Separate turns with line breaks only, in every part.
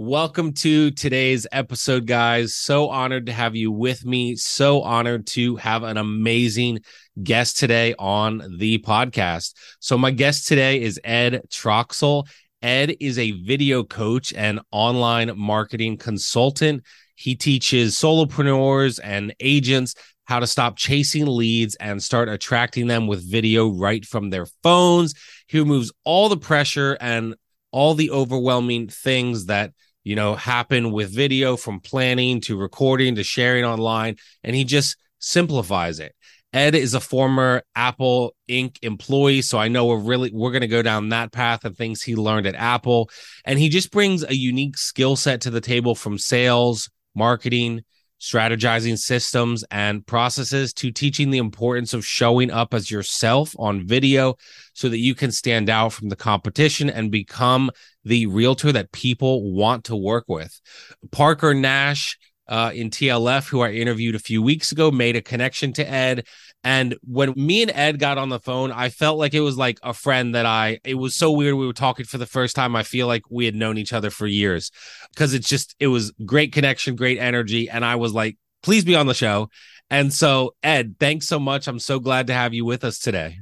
Welcome to today's episode, guys. So honored to have you with me. So honored to have an amazing guest today on the podcast. So, my guest today is Ed Troxel. Ed is a video coach and online marketing consultant. He teaches solopreneurs and agents how to stop chasing leads and start attracting them with video right from their phones. He removes all the pressure and all the overwhelming things that you know, happen with video from planning to recording to sharing online. And he just simplifies it. Ed is a former Apple Inc. employee, so I know we're really we're going to go down that path of things he learned at Apple, and he just brings a unique skill set to the table from sales, marketing, strategizing systems and processes to teaching the importance of showing up as yourself on video so that you can stand out from the competition and become the realtor that people want to work with. Parker Nash uh, in TLF, who I interviewed a few weeks ago, made a connection to Ed. And when me and Ed got on the phone, I felt like it was like a friend that I, it was so weird. We were talking for the first time. I feel like we had known each other for years because it's just, it was great connection, great energy. And I was like, please be on the show. And so, Ed, thanks so much. I'm so glad to have you with us today.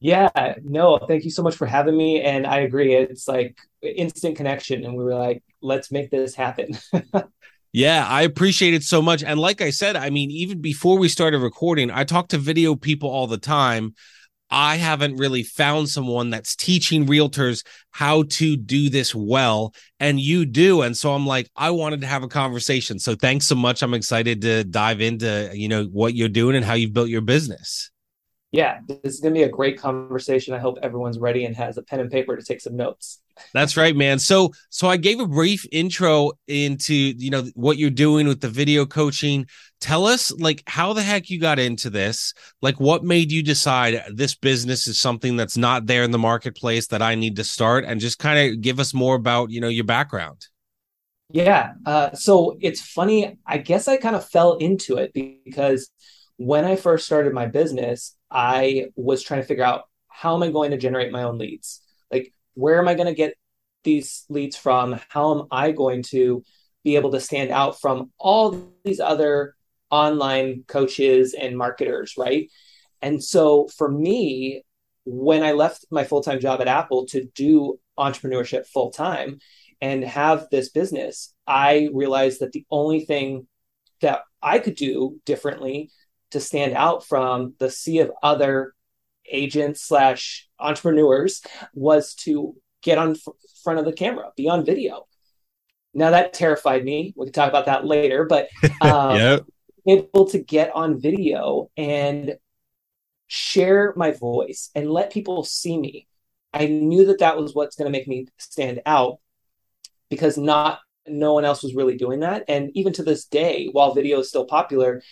Yeah, no, thank you so much for having me. And I agree. It's like instant connection. And we were like, let's make this happen.
Yeah, I appreciate it so much. And like I said, I mean, even before we started recording, I talk to video people all the time. I haven't really found someone that's teaching realtors how to do this well, and you do. And so I'm like, I wanted to have a conversation. So thanks so much. I'm excited to dive into, you know, what you're doing and how you've built your business
yeah, this is going to be a great conversation. I hope everyone's ready and has a pen and paper to take some notes.
That's right, man. So, so I gave a brief intro into, you know, what you're doing with the video coaching. Tell us like how the heck you got into this? Like what made you decide this business is something that's not there in the marketplace that I need to start and just kind of give us more about, you know, your background.
Yeah. Uh, so it's funny. I guess I kind of fell into it because when I first started my business, I was trying to figure out how am I going to generate my own leads? Where am I going to get these leads from? How am I going to be able to stand out from all these other online coaches and marketers, right? And so for me, when I left my full time job at Apple to do entrepreneurship full time and have this business, I realized that the only thing that I could do differently to stand out from the sea of other agents slash entrepreneurs was to get on f- front of the camera, be on video. Now that terrified me. We can talk about that later, but um, yep. able to get on video and share my voice and let people see me. I knew that that was what's going to make me stand out because not no one else was really doing that. And even to this day, while video is still popular,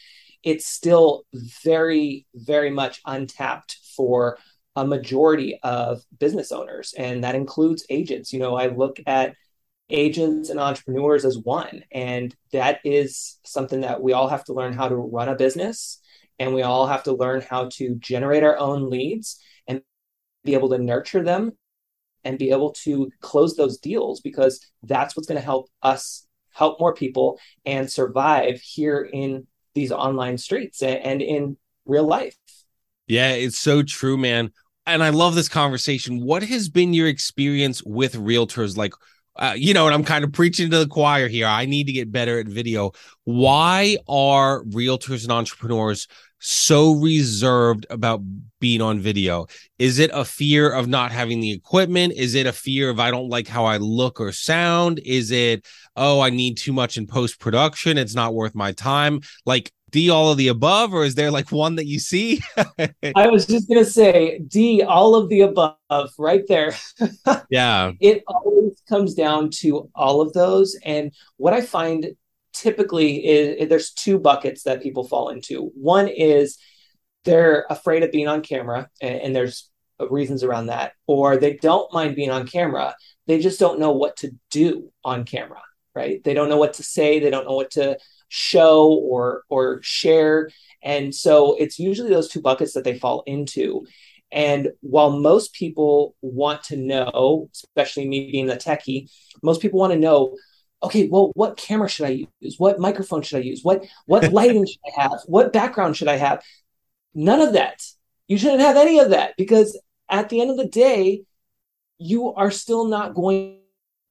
it's still very, very much untapped for a majority of business owners, and that includes agents. You know, I look at agents and entrepreneurs as one, and that is something that we all have to learn how to run a business, and we all have to learn how to generate our own leads and be able to nurture them and be able to close those deals because that's what's going to help us help more people and survive here in these online streets and in real life.
Yeah, it's so true, man. And I love this conversation. What has been your experience with realtors? Like, uh, you know, and I'm kind of preaching to the choir here. I need to get better at video. Why are realtors and entrepreneurs so reserved about being on video? Is it a fear of not having the equipment? Is it a fear of I don't like how I look or sound? Is it, oh, I need too much in post production? It's not worth my time. Like, D, all of the above, or is there like one that you see?
I was just going to say D, all of the above, right there.
yeah.
It always comes down to all of those. And what I find typically is there's two buckets that people fall into. One is they're afraid of being on camera, and, and there's reasons around that, or they don't mind being on camera. They just don't know what to do on camera, right? They don't know what to say. They don't know what to show or or share. And so it's usually those two buckets that they fall into. And while most people want to know, especially me being the techie, most people want to know, okay, well, what camera should I use? What microphone should I use? What what lighting should I have? What background should I have? None of that. You shouldn't have any of that because at the end of the day, you are still not going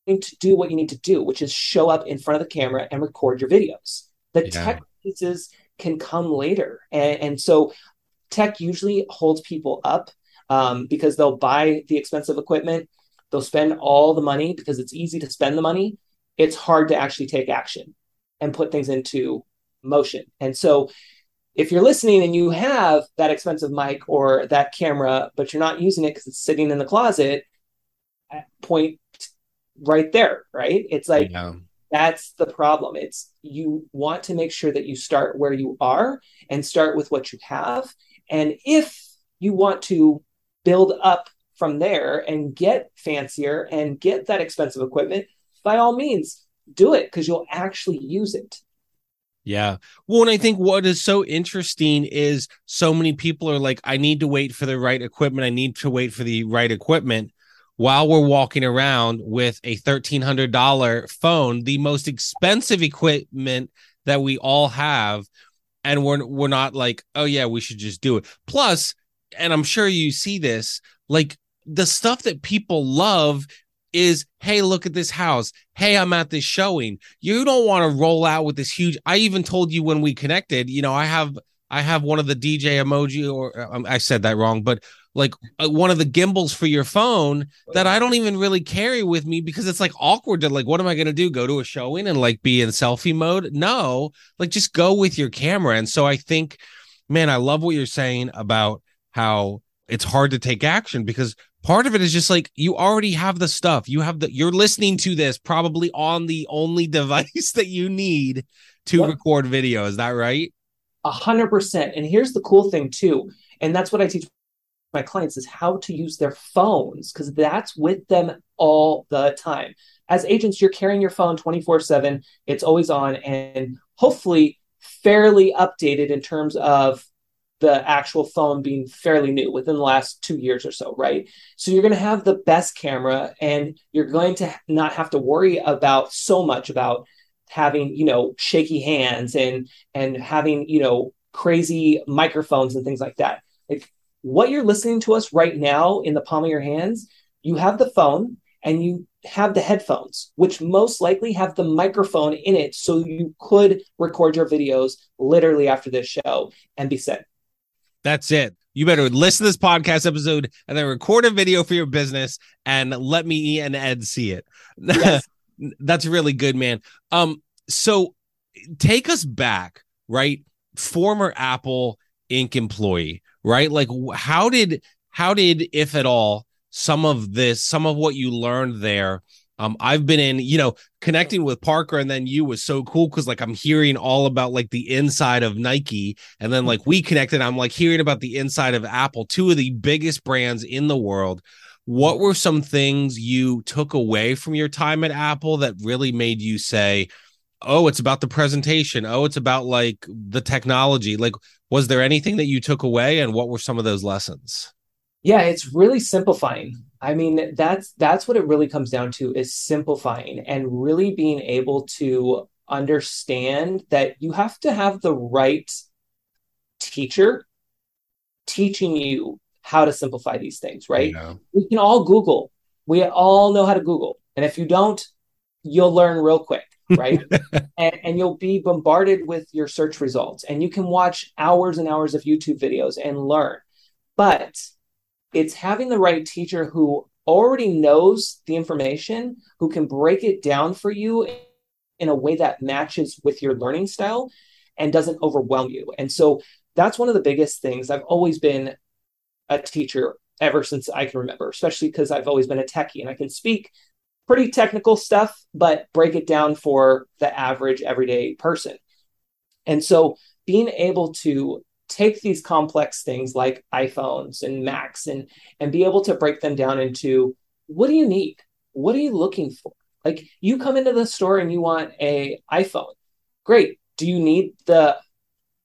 to do what you need to do, which is show up in front of the camera and record your videos. The yeah. tech pieces can come later. And, and, so tech usually holds people up um, because they'll buy the expensive equipment, they'll spend all the money because it's easy to spend the money. It's hard to actually take action and put things into motion. And so if you're listening and you have that expensive mic or that camera, but you're not using it because it's sitting in the closet, at point right there, right? It's like that's the problem. It's you want to make sure that you start where you are and start with what you have. And if you want to build up from there and get fancier and get that expensive equipment, by all means, do it because you'll actually use it.
Yeah. Well, and I think what is so interesting is so many people are like, I need to wait for the right equipment. I need to wait for the right equipment while we're walking around with a $1,300 phone, the most expensive equipment that we all have. And we're, we're not like, oh, yeah, we should just do it. Plus, and I'm sure you see this, like the stuff that people love is hey look at this house hey i'm at this showing you don't want to roll out with this huge i even told you when we connected you know i have i have one of the dj emoji or um, i said that wrong but like uh, one of the gimbals for your phone that i don't even really carry with me because it's like awkward to like what am i going to do? Go to a showing and like be in selfie mode? No. Like just go with your camera. And so i think man i love what you're saying about how it's hard to take action because part of it is just like you already have the stuff. You have the you're listening to this probably on the only device that you need to record video. Is that right?
A hundred percent. And here's the cool thing too and that's what i teach my clients is how to use their phones because that's with them all the time as agents you're carrying your phone 24 7 it's always on and hopefully fairly updated in terms of the actual phone being fairly new within the last two years or so, right? So you're going to have the best camera and you're going to not have to worry about so much about having, you know, shaky hands and and having, you know, crazy microphones and things like that. Like what you're listening to us right now in the palm of your hands, you have the phone and you have the headphones, which most likely have the microphone in it. So you could record your videos literally after this show and be set.
That's it. You better listen to this podcast episode and then record a video for your business and let me and Ed see it. Yes. That's really good, man. Um, so take us back, right? Former Apple Inc. employee, right? Like how did how did, if at all, some of this, some of what you learned there um, I've been in, you know, connecting with Parker and then you was so cool because like I'm hearing all about like the inside of Nike, and then like we connected, I'm like hearing about the inside of Apple, two of the biggest brands in the world. What were some things you took away from your time at Apple that really made you say, "Oh, it's about the presentation. Oh, it's about like the technology." Like, was there anything that you took away, and what were some of those lessons?
Yeah, it's really simplifying. I mean, that's that's what it really comes down to is simplifying and really being able to understand that you have to have the right teacher teaching you how to simplify these things, right? Yeah. We can all Google. We all know how to Google. And if you don't, you'll learn real quick, right? and, and you'll be bombarded with your search results and you can watch hours and hours of YouTube videos and learn. But it's having the right teacher who already knows the information, who can break it down for you in a way that matches with your learning style and doesn't overwhelm you. And so that's one of the biggest things. I've always been a teacher ever since I can remember, especially because I've always been a techie and I can speak pretty technical stuff, but break it down for the average everyday person. And so being able to take these complex things like iPhones and Macs and and be able to break them down into what do you need? What are you looking for? Like you come into the store and you want a iPhone. Great. Do you need the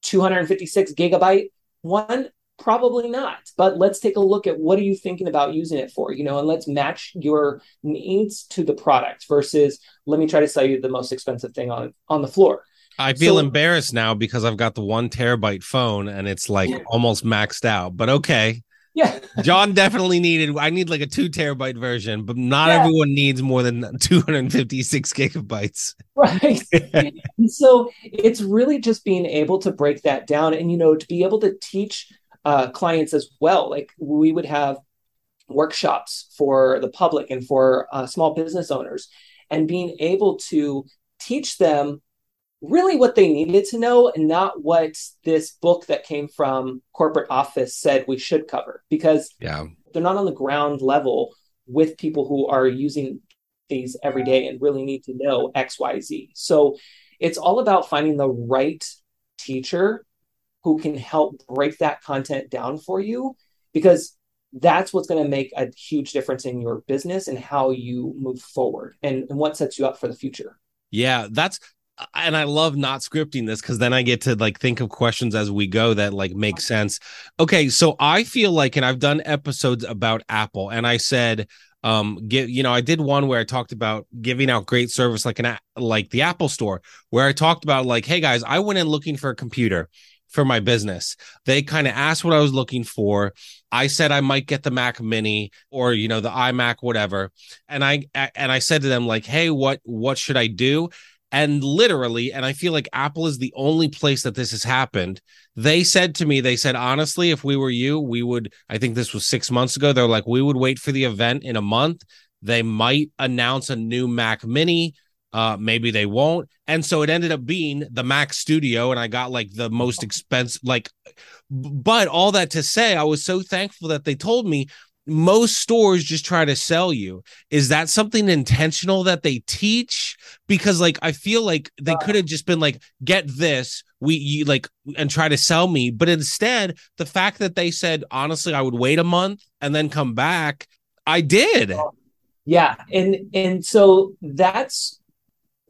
256 gigabyte one? Probably not. But let's take a look at what are you thinking about using it for, you know, and let's match your needs to the product versus let me try to sell you the most expensive thing on on the floor.
I feel so, embarrassed now because I've got the one terabyte phone and it's like yeah. almost maxed out. But okay.
Yeah.
John definitely needed I need like a two terabyte version, but not yeah. everyone needs more than 256 gigabytes.
Right. so it's really just being able to break that down and you know to be able to teach uh, clients as well. Like we would have workshops for the public and for uh, small business owners and being able to teach them really what they needed to know and not what this book that came from corporate office said we should cover because
yeah
they're not on the ground level with people who are using these every day and really need to know xyz so it's all about finding the right teacher who can help break that content down for you because that's what's going to make a huge difference in your business and how you move forward and, and what sets you up for the future.
Yeah that's and I love not scripting this because then I get to like think of questions as we go that like make sense. Okay, so I feel like, and I've done episodes about Apple, and I said, um, get you know, I did one where I talked about giving out great service like an like the Apple Store, where I talked about like, hey guys, I went in looking for a computer for my business. They kind of asked what I was looking for. I said I might get the Mac Mini or you know the iMac whatever. And I and I said to them like, "Hey, what what should I do?" And literally, and I feel like Apple is the only place that this has happened. They said to me, they said, honestly, if we were you, we would, I think this was six months ago. They're like, we would wait for the event in a month. They might announce a new Mac Mini. Uh, maybe they won't. And so it ended up being the Mac Studio, and I got like the most expensive, like, but all that to say, I was so thankful that they told me most stores just try to sell you. Is that something intentional that they teach? Because like I feel like they could have just been like, get this, we you, like and try to sell me. But instead, the fact that they said, honestly, I would wait a month and then come back, I did.
Yeah. And and so that's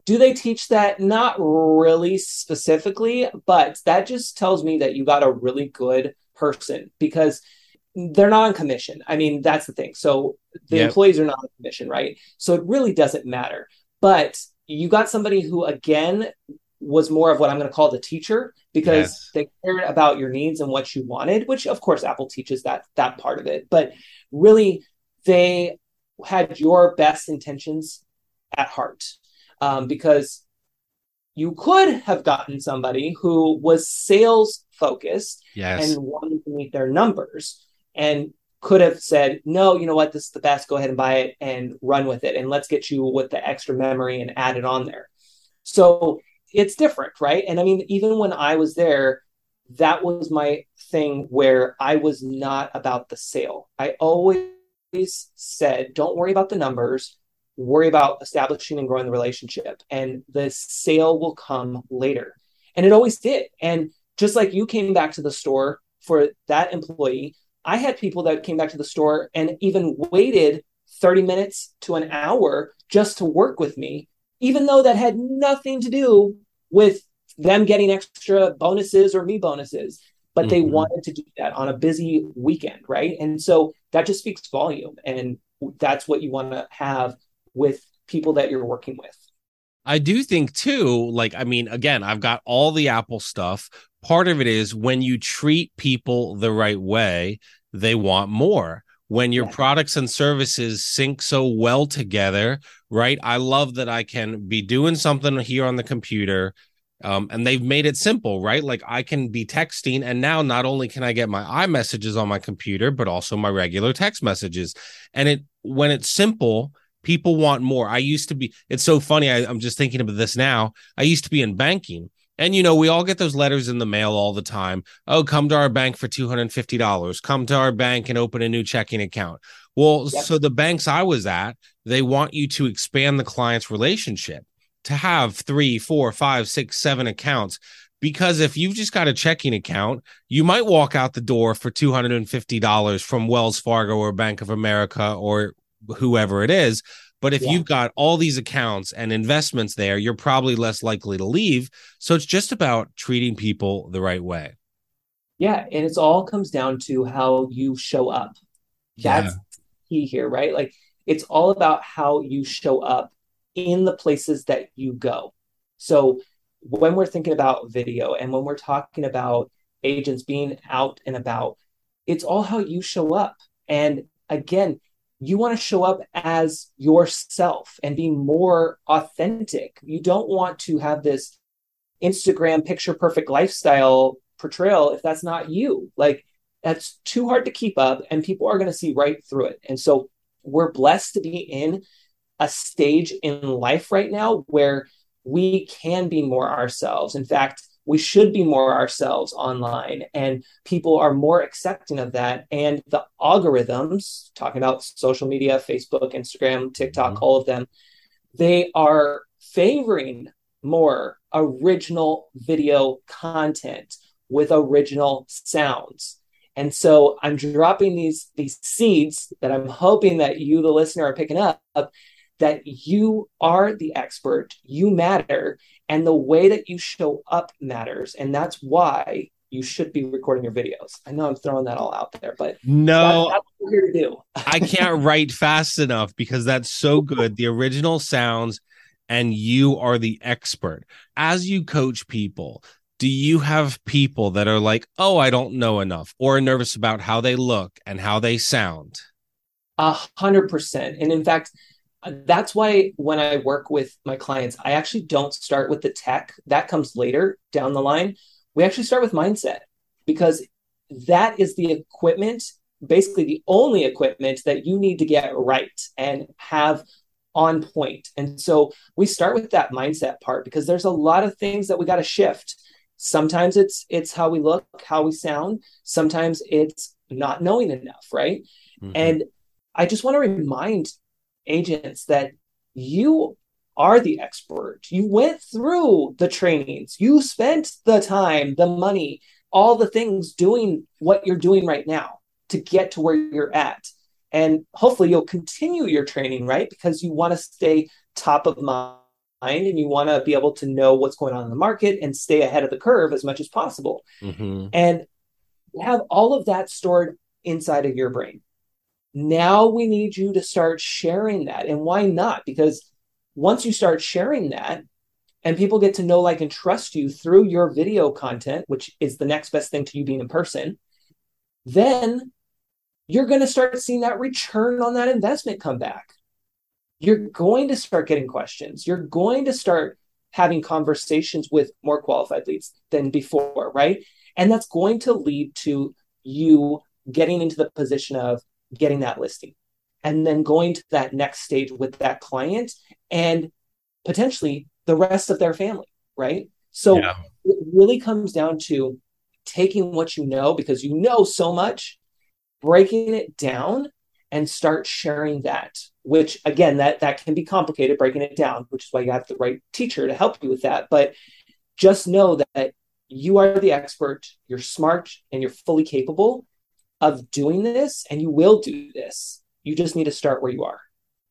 do they teach that? Not really specifically, but that just tells me that you got a really good person because they're not on commission. I mean, that's the thing. So the yep. employees are not on commission, right? So it really doesn't matter. But you got somebody who, again, was more of what I'm going to call the teacher because yes. they cared about your needs and what you wanted, which of course Apple teaches that that part of it. But really, they had your best intentions at heart um, because you could have gotten somebody who was sales focused
yes.
and wanted to meet their numbers and could have said, no, you know what, this is the best, go ahead and buy it and run with it. And let's get you with the extra memory and add it on there. So it's different, right? And I mean, even when I was there, that was my thing where I was not about the sale. I always said, don't worry about the numbers, worry about establishing and growing the relationship. And the sale will come later. And it always did. And just like you came back to the store for that employee, I had people that came back to the store and even waited 30 minutes to an hour just to work with me, even though that had nothing to do with them getting extra bonuses or me bonuses. But mm-hmm. they wanted to do that on a busy weekend, right? And so that just speaks volume. And that's what you want to have with people that you're working with.
I do think too, like, I mean, again, I've got all the Apple stuff. Part of it is when you treat people the right way, they want more. When your yeah. products and services sync so well together, right? I love that I can be doing something here on the computer. Um, and they've made it simple, right? Like I can be texting, and now not only can I get my iMessages on my computer, but also my regular text messages. And it when it's simple, People want more. I used to be, it's so funny. I, I'm just thinking about this now. I used to be in banking. And you know, we all get those letters in the mail all the time. Oh, come to our bank for $250. Come to our bank and open a new checking account. Well, yep. so the banks I was at, they want you to expand the client's relationship to have three, four, five, six, seven accounts. Because if you've just got a checking account, you might walk out the door for $250 from Wells Fargo or Bank of America or whoever it is. But if yeah. you've got all these accounts and investments there, you're probably less likely to leave. So it's just about treating people the right way.
Yeah. And it's all comes down to how you show up. That's yeah. key here, right? Like it's all about how you show up in the places that you go. So when we're thinking about video and when we're talking about agents being out and about, it's all how you show up. And again, you want to show up as yourself and be more authentic. You don't want to have this Instagram picture perfect lifestyle portrayal if that's not you. Like that's too hard to keep up and people are going to see right through it. And so we're blessed to be in a stage in life right now where we can be more ourselves. In fact, we should be more ourselves online and people are more accepting of that and the algorithms talking about social media facebook instagram tiktok mm-hmm. all of them they are favoring more original video content with original sounds and so i'm dropping these these seeds that i'm hoping that you the listener are picking up that you are the expert, you matter, and the way that you show up matters. And that's why you should be recording your videos. I know I'm throwing that all out there, but
no, that's, what we're here to do. I can't write fast enough because that's so good. The original sounds, and you are the expert. As you coach people, do you have people that are like, oh, I don't know enough, or nervous about how they look and how they sound?
A hundred percent. And in fact, that's why when I work with my clients, I actually don't start with the tech. That comes later down the line. We actually start with mindset because that is the equipment, basically the only equipment that you need to get right and have on point. And so we start with that mindset part because there's a lot of things that we got to shift. Sometimes it's it's how we look, how we sound. Sometimes it's not knowing enough, right? Mm-hmm. And I just want to remind agents that you are the expert. You went through the trainings, you spent the time, the money, all the things doing what you're doing right now to get to where you're at. And hopefully you'll continue your training, right? Because you want to stay top of mind and you want to be able to know what's going on in the market and stay ahead of the curve as much as possible. Mm-hmm. And have all of that stored inside of your brain. Now we need you to start sharing that. And why not? Because once you start sharing that and people get to know, like, and trust you through your video content, which is the next best thing to you being in person, then you're going to start seeing that return on that investment come back. You're going to start getting questions. You're going to start having conversations with more qualified leads than before, right? And that's going to lead to you getting into the position of getting that listing and then going to that next stage with that client and potentially the rest of their family, right? So yeah. it really comes down to taking what you know because you know so much, breaking it down and start sharing that which again that that can be complicated breaking it down which is why you have the right teacher to help you with that but just know that you are the expert you're smart and you're fully capable of doing this and you will do this. You just need to start where you are.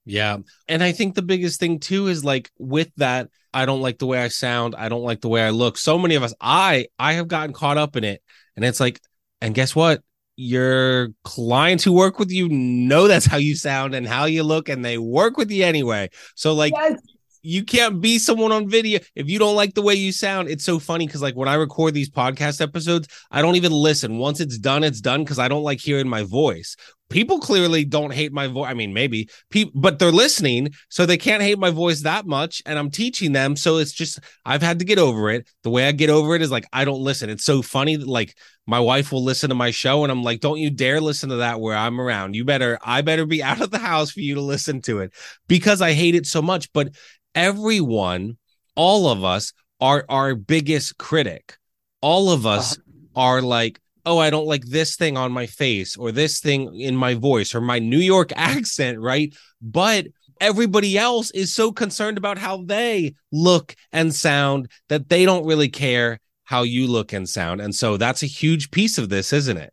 Yeah. And I think the biggest thing too is like with that, I don't like the way I sound. I don't like the way I look. So many of us, I I have gotten caught up in it. And it's like, and guess what? Your clients who work with you know that's how you sound and how you look, and they work with you anyway. So like yes you can't be someone on video if you don't like the way you sound. It's so funny because like when I record these podcast episodes, I don't even listen. Once it's done, it's done because I don't like hearing my voice. People clearly don't hate my voice. I mean, maybe people, but they're listening, so they can't hate my voice that much. And I'm teaching them, so it's just I've had to get over it. The way I get over it is like I don't listen. It's so funny that like my wife will listen to my show, and I'm like, don't you dare listen to that where I'm around. You better, I better be out of the house for you to listen to it because I hate it so much. But everyone, all of us are our biggest critic. All of us uh-huh. are like, oh, I don't like this thing on my face or this thing in my voice or my New York accent, right? But everybody else is so concerned about how they look and sound that they don't really care how you look and sound. And so that's a huge piece of this, isn't it?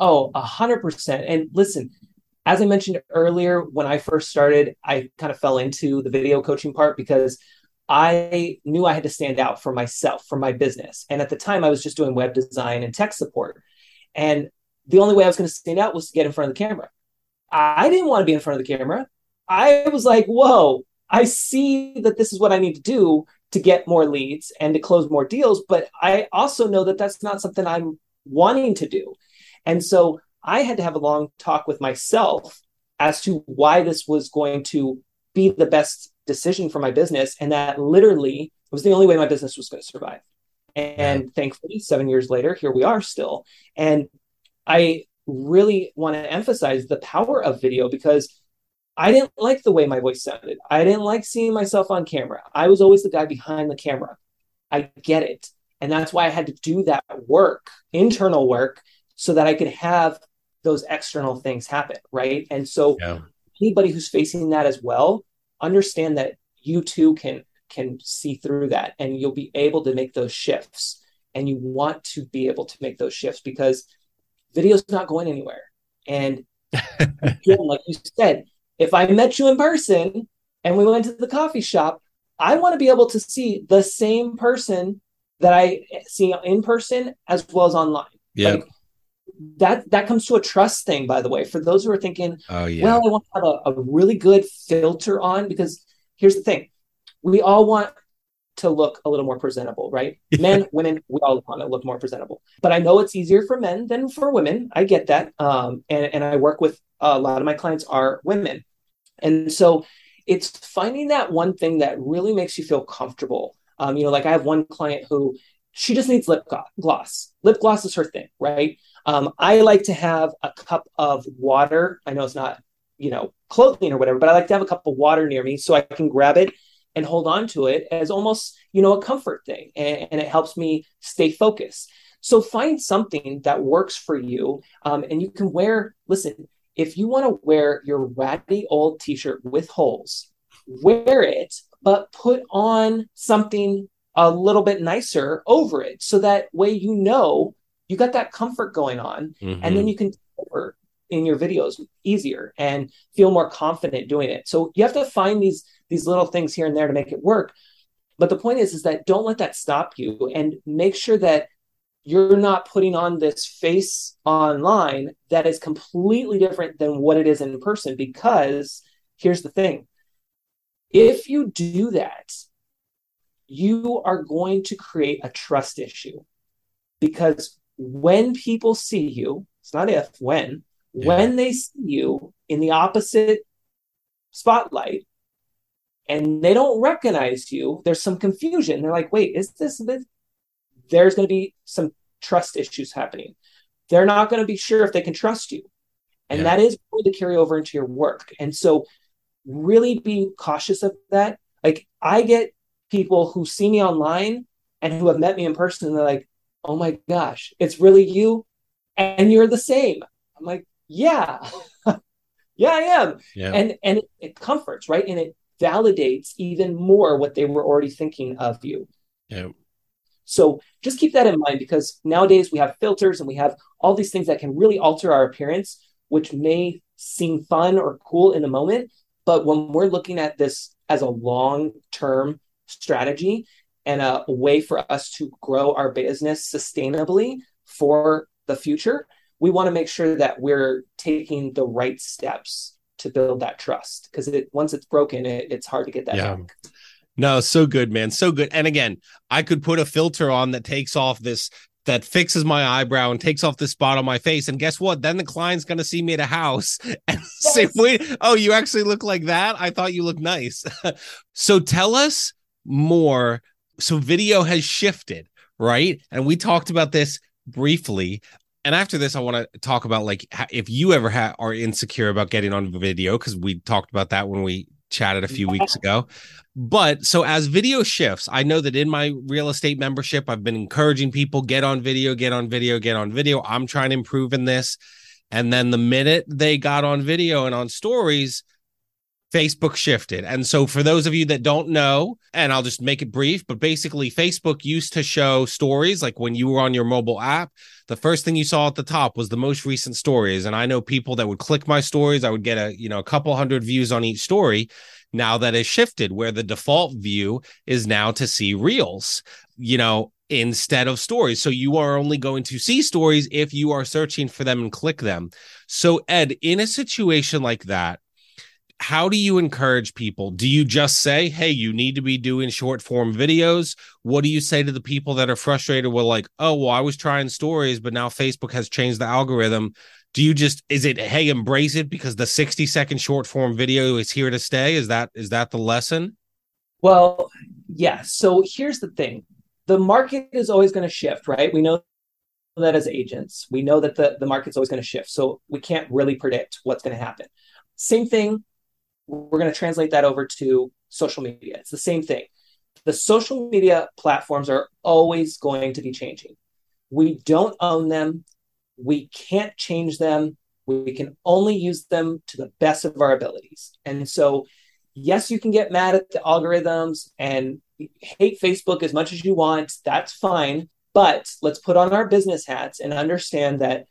Oh, a hundred percent. And listen, as I mentioned earlier, when I first started, I kind of fell into the video coaching part because I knew I had to stand out for myself, for my business. And at the time, I was just doing web design and tech support. And the only way I was going to stand out was to get in front of the camera. I didn't want to be in front of the camera. I was like, whoa, I see that this is what I need to do to get more leads and to close more deals. But I also know that that's not something I'm wanting to do. And so I had to have a long talk with myself as to why this was going to be the best decision for my business. And that literally was the only way my business was going to survive. And thankfully, seven years later, here we are still. And I really want to emphasize the power of video because I didn't like the way my voice sounded. I didn't like seeing myself on camera. I was always the guy behind the camera. I get it. And that's why I had to do that work, internal work, so that I could have those external things happen. Right. And so yeah. Anybody who's facing that as well, understand that you too can can see through that and you'll be able to make those shifts. And you want to be able to make those shifts because video's not going anywhere. And again, like you said, if I met you in person and we went to the coffee shop, I want to be able to see the same person that I see in person as well as online.
Yeah. Like,
that that comes to a trust thing, by the way. For those who are thinking,
oh, yeah.
well, I want to have a, a really good filter on because here's the thing. We all want to look a little more presentable, right? Yeah. Men, women, we all want to look more presentable. But I know it's easier for men than for women. I get that. Um, and, and I work with a lot of my clients are women. And so it's finding that one thing that really makes you feel comfortable. Um, you know, like I have one client who she just needs lip gloss. Lip gloss is her thing, right? Um, I like to have a cup of water. I know it's not, you know, clothing or whatever, but I like to have a cup of water near me so I can grab it and hold on to it as almost, you know, a comfort thing. And, and it helps me stay focused. So find something that works for you. Um, and you can wear, listen, if you want to wear your ratty old t-shirt with holes, wear it, but put on something a little bit nicer over it so that way you know you got that comfort going on mm-hmm. and then you can over in your videos easier and feel more confident doing it. So you have to find these these little things here and there to make it work. But the point is is that don't let that stop you and make sure that you're not putting on this face online that is completely different than what it is in person because here's the thing if you do that you are going to create a trust issue because when people see you it's not if when yeah. when they see you in the opposite spotlight and they don't recognize you there's some confusion they're like wait is this there's going to be some trust issues happening. They're not going to be sure if they can trust you. And yeah. that is going to carry over into your work. And so, really be cautious of that. Like, I get people who see me online and who have met me in person, and they're like, oh my gosh, it's really you. And you're the same. I'm like, yeah, yeah, I am. Yeah. And, and it, it comforts, right? And it validates even more what they were already thinking of you.
Yeah.
So just keep that in mind because nowadays we have filters and we have all these things that can really alter our appearance, which may seem fun or cool in the moment. But when we're looking at this as a long term strategy and a, way for us to grow our business sustainably for the future, we want to make sure that we're taking the right steps to build that trust because it, once it's broken, it, it's hard to get that yeah. back.
No, so good, man. So good. And again, I could put a filter on that takes off this that fixes my eyebrow and takes off the spot on my face. And guess what? Then the client's gonna see me at a house and yes. say, wait, oh, you actually look like that? I thought you looked nice. so tell us more. So video has shifted, right? And we talked about this briefly. And after this, I want to talk about like if you ever ha- are insecure about getting on video because we talked about that when we chatted a few weeks ago. But so as video shifts, I know that in my real estate membership, I've been encouraging people get on video, get on video, get on video. I'm trying to improve in this. And then the minute they got on video and on stories, Facebook shifted. And so, for those of you that don't know, and I'll just make it brief, but basically, Facebook used to show stories like when you were on your mobile app, the first thing you saw at the top was the most recent stories. And I know people that would click my stories, I would get a, you know, a couple hundred views on each story. Now that has shifted where the default view is now to see reels, you know, instead of stories. So you are only going to see stories if you are searching for them and click them. So, Ed, in a situation like that, how do you encourage people? Do you just say, hey, you need to be doing short form videos? What do you say to the people that are frustrated with, like, oh, well, I was trying stories, but now Facebook has changed the algorithm? Do you just, is it, hey, embrace it because the 60 second short form video is here to stay? Is that, is that the lesson?
Well, yeah. So here's the thing the market is always going to shift, right? We know that as agents, we know that the, the market's always going to shift. So we can't really predict what's going to happen. Same thing we're going to translate that over to social media. It's the same thing. The social media platforms are always going to be changing. We don't own them. We can't change them. We can only use them to the best of our abilities. And so, yes, you can get mad at the algorithms and hate Facebook as much as you want. That's fine. But let's put on our business hats and understand that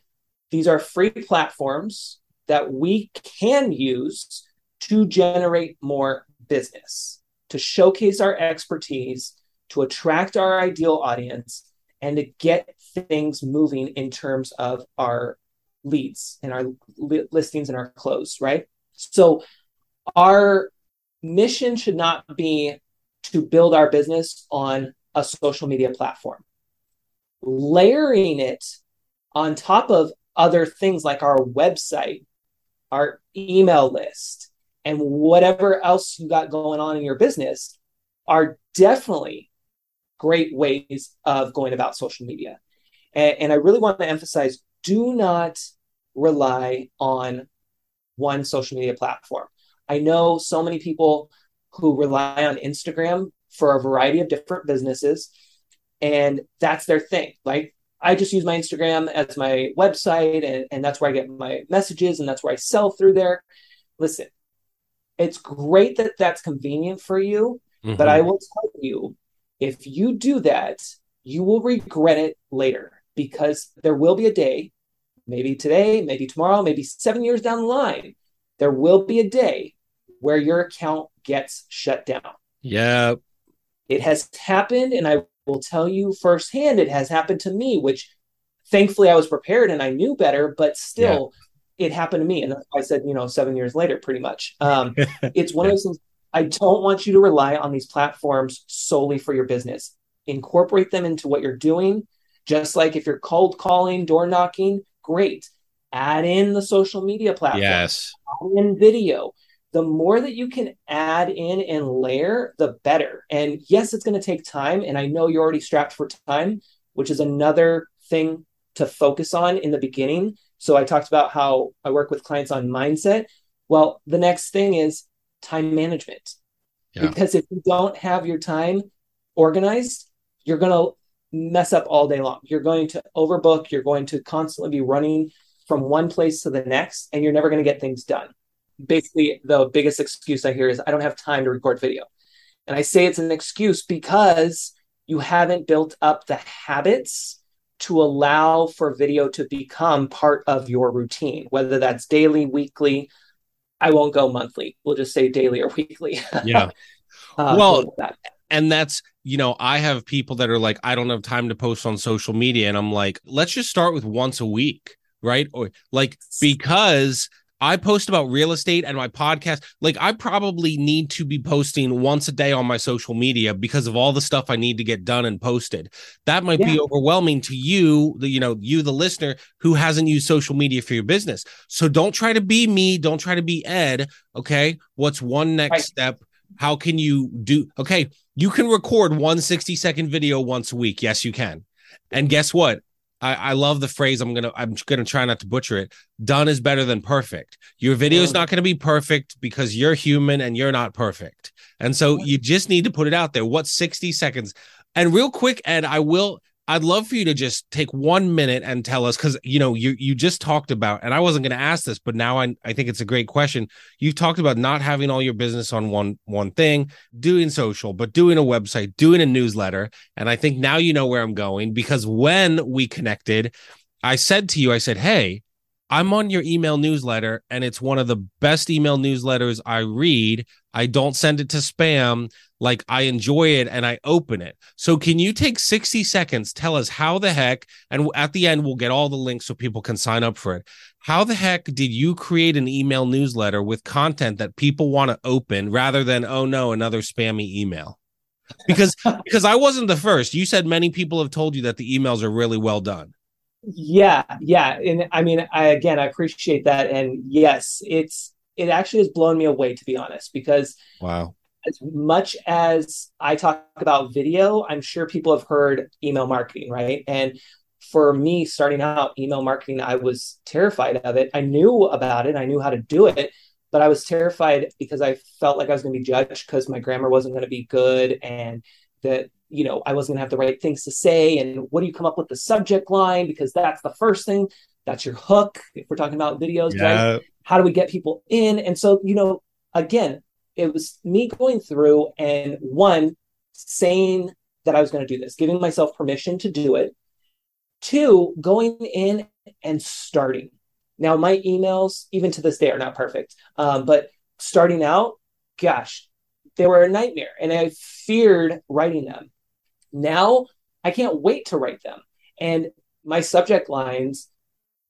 these are free platforms that we can use to generate more business, to showcase our expertise, to attract our ideal audience, and to get things moving in terms of our leads and our li- listings and our close, right? So, our mission should not be to build our business on a social media platform. Layering it on top of other things like our website, our email list, and whatever else you got going on in your business are definitely great ways of going about social media. And, and I really want to emphasize do not rely on one social media platform. I know so many people who rely on Instagram for a variety of different businesses, and that's their thing. Like, I just use my Instagram as my website, and, and that's where I get my messages, and that's where I sell through there. Listen, it's great that that's convenient for you, mm-hmm. but I will tell you if you do that, you will regret it later because there will be a day, maybe today, maybe tomorrow, maybe seven years down the line, there will be a day where your account gets shut down.
Yeah.
It has happened, and I will tell you firsthand, it has happened to me, which thankfully I was prepared and I knew better, but still, yeah it happened to me. And I said, you know, seven years later, pretty much. Um, it's one of those things. I don't want you to rely on these platforms solely for your business. Incorporate them into what you're doing. Just like if you're cold calling, door knocking, great. Add in the social media platform.
Yes.
Add in video. The more that you can add in and layer, the better. And yes, it's going to take time. And I know you're already strapped for time, which is another thing to focus on in the beginning so I talked about how I work with clients on mindset. Well, the next thing is time management. Yeah. Because if you don't have your time organized, you're going to mess up all day long. You're going to overbook, you're going to constantly be running from one place to the next and you're never going to get things done. Basically, the biggest excuse I hear is I don't have time to record video. And I say it's an excuse because you haven't built up the habits to allow for video to become part of your routine, whether that's daily, weekly. I won't go monthly. We'll just say daily or weekly.
Yeah. uh, well, that. and that's, you know, I have people that are like, I don't have time to post on social media. And I'm like, let's just start with once a week. Right. Or like, because I post about real estate and my podcast. Like I probably need to be posting once a day on my social media because of all the stuff I need to get done and posted. That might yeah. be overwhelming to you, the you know, you the listener who hasn't used social media for your business. So don't try to be me, don't try to be Ed, okay? What's one next right. step? How can you do Okay, you can record one 60 second video once a week. Yes, you can. And guess what? I, I love the phrase. I'm gonna I'm gonna try not to butcher it. Done is better than perfect. Your video is mm. not gonna be perfect because you're human and you're not perfect. And so you just need to put it out there. What 60 seconds? And real quick, Ed, I will I'd love for you to just take one minute and tell us because you know you you just talked about, and I wasn't going to ask this, but now I I think it's a great question. You've talked about not having all your business on one one thing, doing social, but doing a website, doing a newsletter, and I think now you know where I'm going because when we connected, I said to you, I said, hey. I'm on your email newsletter and it's one of the best email newsletters I read. I don't send it to spam like I enjoy it and I open it. So can you take 60 seconds, tell us how the heck, and at the end, we'll get all the links so people can sign up for it. How the heck did you create an email newsletter with content that people want to open rather than, oh no, another spammy email? Because because I wasn't the first. You said many people have told you that the emails are really well done.
Yeah, yeah. And I mean, I again I appreciate that. And yes, it's it actually has blown me away to be honest, because
wow
as much as I talk about video, I'm sure people have heard email marketing, right? And for me, starting out email marketing, I was terrified of it. I knew about it, I knew how to do it, but I was terrified because I felt like I was going to be judged because my grammar wasn't going to be good and that you know I wasn't going to have the right things to say. And what do you come up with the subject line? Because that's the first thing. That's your hook. If we're talking about videos, yeah. right? How do we get people in? And so, you know, again, it was me going through and one saying that I was going to do this, giving myself permission to do it. Two, going in and starting. Now, my emails, even to this day, are not perfect. Um, but starting out, gosh, they were a nightmare and I feared writing them. Now, I can't wait to write them. And my subject lines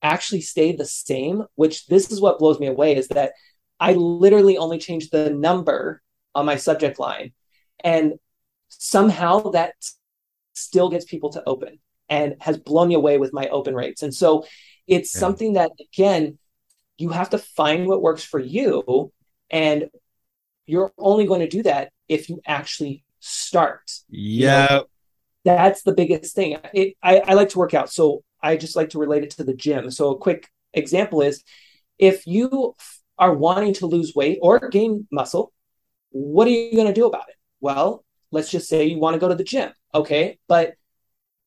actually stay the same, which this is what blows me away is that I literally only changed the number on my subject line. And somehow that still gets people to open and has blown me away with my open rates. And so it's yeah. something that, again, you have to find what works for you. And you're only going to do that if you actually start.
Yeah. You know,
that's the biggest thing. It, I, I like to work out. So I just like to relate it to the gym. So a quick example is if you are wanting to lose weight or gain muscle, what are you going to do about it? Well, let's just say you want to go to the gym. Okay. But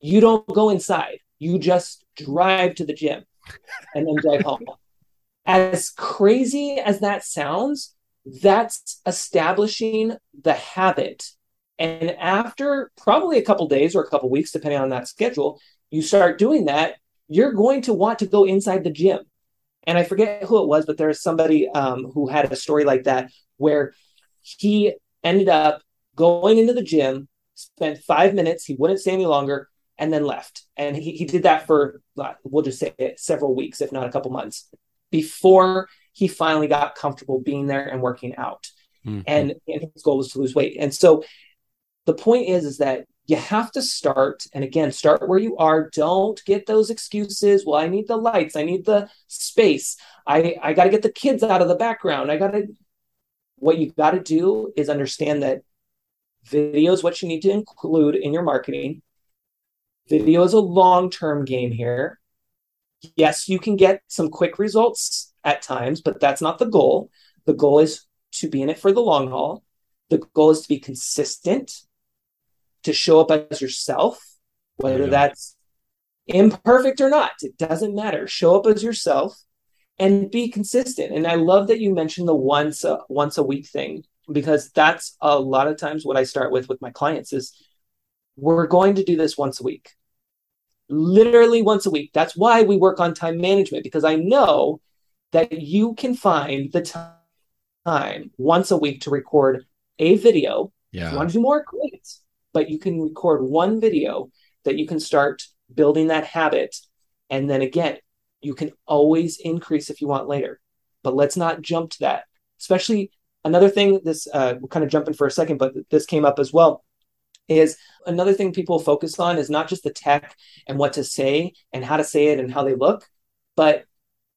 you don't go inside, you just drive to the gym and then drive home. As crazy as that sounds, that's establishing the habit. And after probably a couple days or a couple weeks, depending on that schedule, you start doing that, you're going to want to go inside the gym and I forget who it was, but there's somebody um, who had a story like that where he ended up going into the gym, spent five minutes, he wouldn't stay any longer, and then left. And he, he did that for, we'll just say it, several weeks, if not a couple months, before he finally got comfortable being there and working out. Mm-hmm. And, and his goal was to lose weight. And so the point is, is that you have to start and again start where you are. Don't get those excuses. Well i need the lights. I need the space. I i got to get the kids out of the background. I got to what you got to do is understand that video is what you need to include in your marketing. Video is a long-term game here. Yes you can get some quick results at times but that's not the goal. The goal is to be in it for the long haul. The goal is to be consistent to show up as yourself, whether yeah. that's imperfect or not. It doesn't matter. Show up as yourself and be consistent. And I love that you mentioned the once a, once a week thing because that's a lot of times what I start with with my clients is we're going to do this once a week. Literally once a week. That's why we work on time management because I know that you can find the time once a week to record a video.
Yeah.
If you want to do more, great but you can record one video that you can start building that habit. And then again, you can always increase if you want later. But let's not jump to that. Especially another thing, this uh, we're kind of jumping for a second, but this came up as well. Is another thing people focus on is not just the tech and what to say and how to say it and how they look, but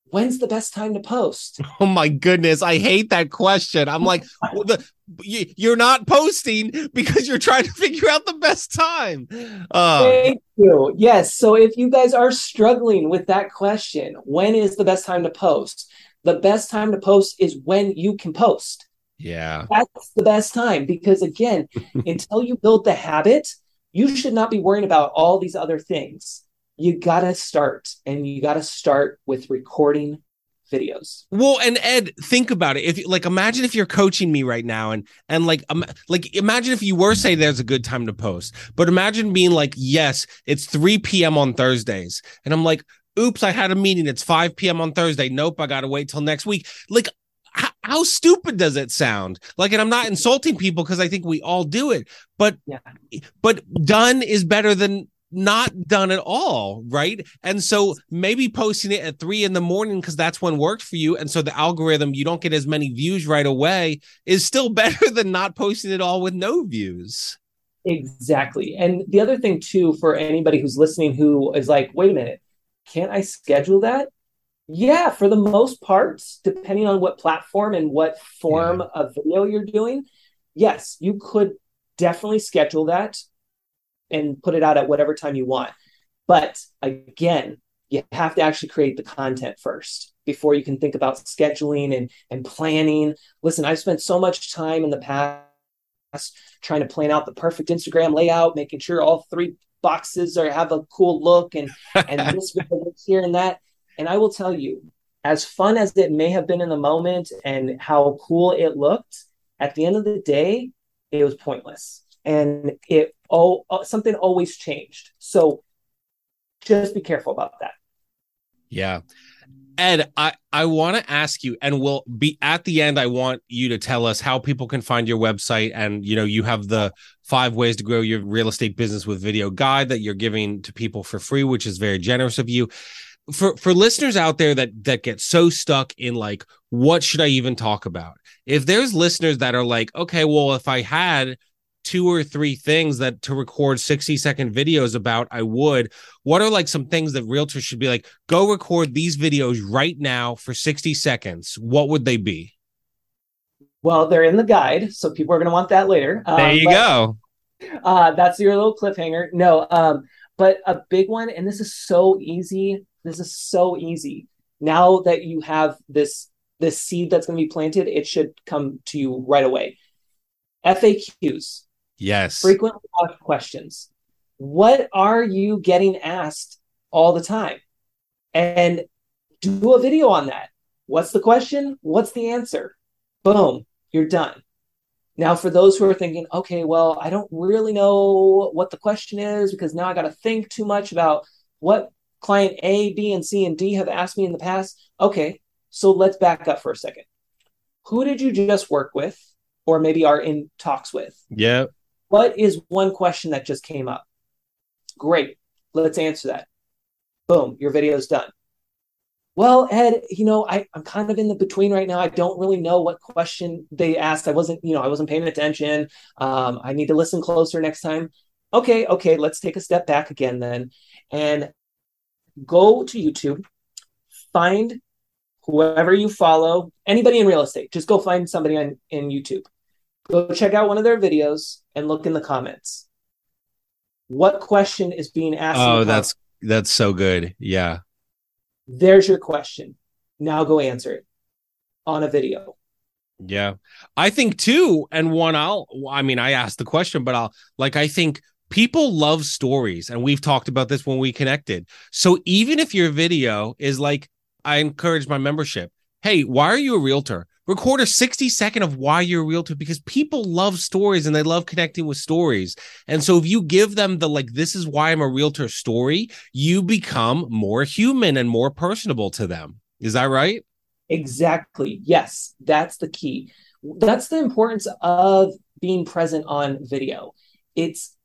when's the best time to post?
Oh my goodness, I hate that question. I'm like, well, the, you're not posting because you're trying to figure out the best time.
Uh, Thank you. Yes. So if you guys are struggling with that question, when is the best time to post? The best time to post is when you can post.
Yeah.
That's the best time because, again, until you build the habit, you should not be worrying about all these other things you got to start and you got to start with recording videos.
Well, and Ed, think about it. If like imagine if you're coaching me right now and and like um, like imagine if you were saying there's a good time to post. But imagine being like, "Yes, it's 3 p.m. on Thursdays." And I'm like, "Oops, I had a meeting. It's 5 p.m. on Thursday. Nope, I got to wait till next week." Like how, how, stupid does it sound? Like, and I'm not insulting people because I think we all do it, but yeah. but done is better than not done at all, right? And so maybe posting it at three in the morning because that's when worked for you. And so the algorithm, you don't get as many views right away, is still better than not posting it all with no views.
Exactly. And the other thing, too, for anybody who's listening who is like, wait a minute, can't I schedule that? Yeah, for the most part, depending on what platform and what form yeah. of video you're doing, yes, you could definitely schedule that and put it out at whatever time you want. But again, you have to actually create the content first before you can think about scheduling and, and planning. Listen, I've spent so much time in the past trying to plan out the perfect Instagram layout, making sure all three boxes are have a cool look and and this here and that. And I will tell you, as fun as it may have been in the moment and how cool it looked, at the end of the day, it was pointless and it oh something always changed. So just be careful about that.
Yeah. Ed i i want to ask you and we'll be at the end i want you to tell us how people can find your website and you know you have the five ways to grow your real estate business with video guide that you're giving to people for free which is very generous of you. For for listeners out there that that get so stuck in like what should i even talk about? If there's listeners that are like okay well if i had two or three things that to record 60 second videos about, I would. What are like some things that realtors should be like, go record these videos right now for 60 seconds? What would they be?
Well, they're in the guide, so people are going to want that later.
Um, there you but, go.
Uh, that's your little cliffhanger. No, um, but a big one, and this is so easy. This is so easy. Now that you have this this seed that's going to be planted, it should come to you right away. FAQs.
Yes.
Frequently asked questions. What are you getting asked all the time? And do a video on that. What's the question? What's the answer? Boom, you're done. Now, for those who are thinking, okay, well, I don't really know what the question is because now I got to think too much about what client A, B, and C, and D have asked me in the past. Okay, so let's back up for a second. Who did you just work with or maybe are in talks with?
Yeah.
What is one question that just came up? Great. Let's answer that. Boom, your video is done. Well, Ed, you know, I, I'm kind of in the between right now. I don't really know what question they asked. I wasn't, you know, I wasn't paying attention. Um, I need to listen closer next time. Okay, okay, let's take a step back again then and go to YouTube, find whoever you follow, anybody in real estate. Just go find somebody on in YouTube go check out one of their videos and look in the comments. What question is being asked?
Oh, that's that's so good. Yeah.
There's your question. Now go answer it on a video.
Yeah. I think too, and one I'll I mean, I asked the question, but I'll like I think people love stories, and we've talked about this when we connected. So even if your video is like, I encourage my membership, hey, why are you a realtor? Record a 60 second of why you're a realtor because people love stories and they love connecting with stories. And so if you give them the like, this is why I'm a realtor story, you become more human and more personable to them. Is that right?
Exactly. Yes, that's the key. That's the importance of being present on video. It's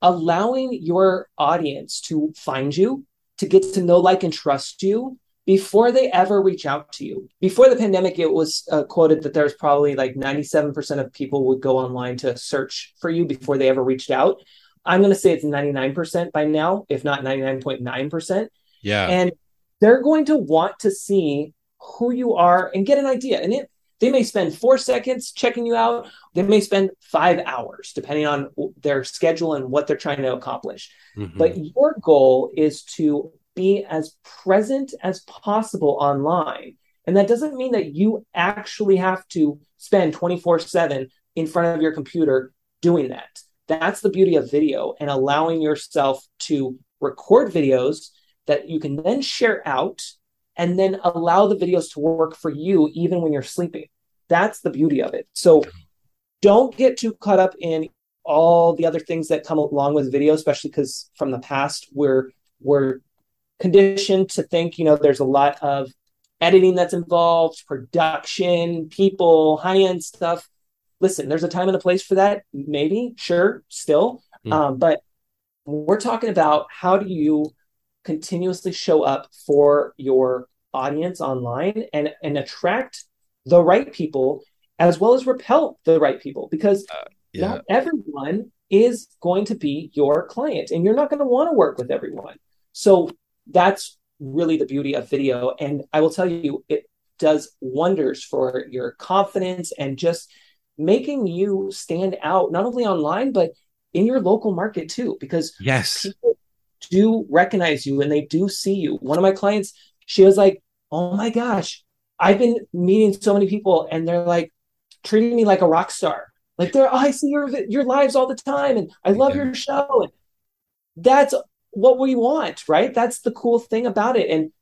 allowing your audience to find you, to get to know, like, and trust you, before they ever reach out to you. Before the pandemic, it was uh, quoted that there's probably like 97% of people would go online to search for you before they ever reached out. I'm going to say it's 99% by now, if not 99.9%.
Yeah.
And they're going to want to see who you are and get an idea. And it they may spend four seconds checking you out. They may spend five hours, depending on their schedule and what they're trying to accomplish. Mm-hmm. But your goal is to be as present as possible online. And that doesn't mean that you actually have to spend 24 7 in front of your computer doing that. That's the beauty of video and allowing yourself to record videos that you can then share out and then allow the videos to work for you even when you're sleeping. That's the beauty of it. So don't get too caught up in all the other things that come along with video, especially because from the past we're we're conditioned to think, you know, there's a lot of editing that's involved, production, people, high-end stuff. Listen, there's a time and a place for that, maybe, sure, still. Mm. Um, but we're talking about how do you continuously show up for your audience online and and attract the right people as well as repel the right people because uh, yeah. not everyone is going to be your client and you're not going to want to work with everyone so that's really the beauty of video and i will tell you it does wonders for your confidence and just making you stand out not only online but in your local market too because
yes
people do recognize you and they do see you. One of my clients, she was like, "Oh my gosh, I've been meeting so many people and they're like treating me like a rock star. Like they're, oh, I see your your lives all the time and I love yeah. your show." And that's what we want, right? That's the cool thing about it, and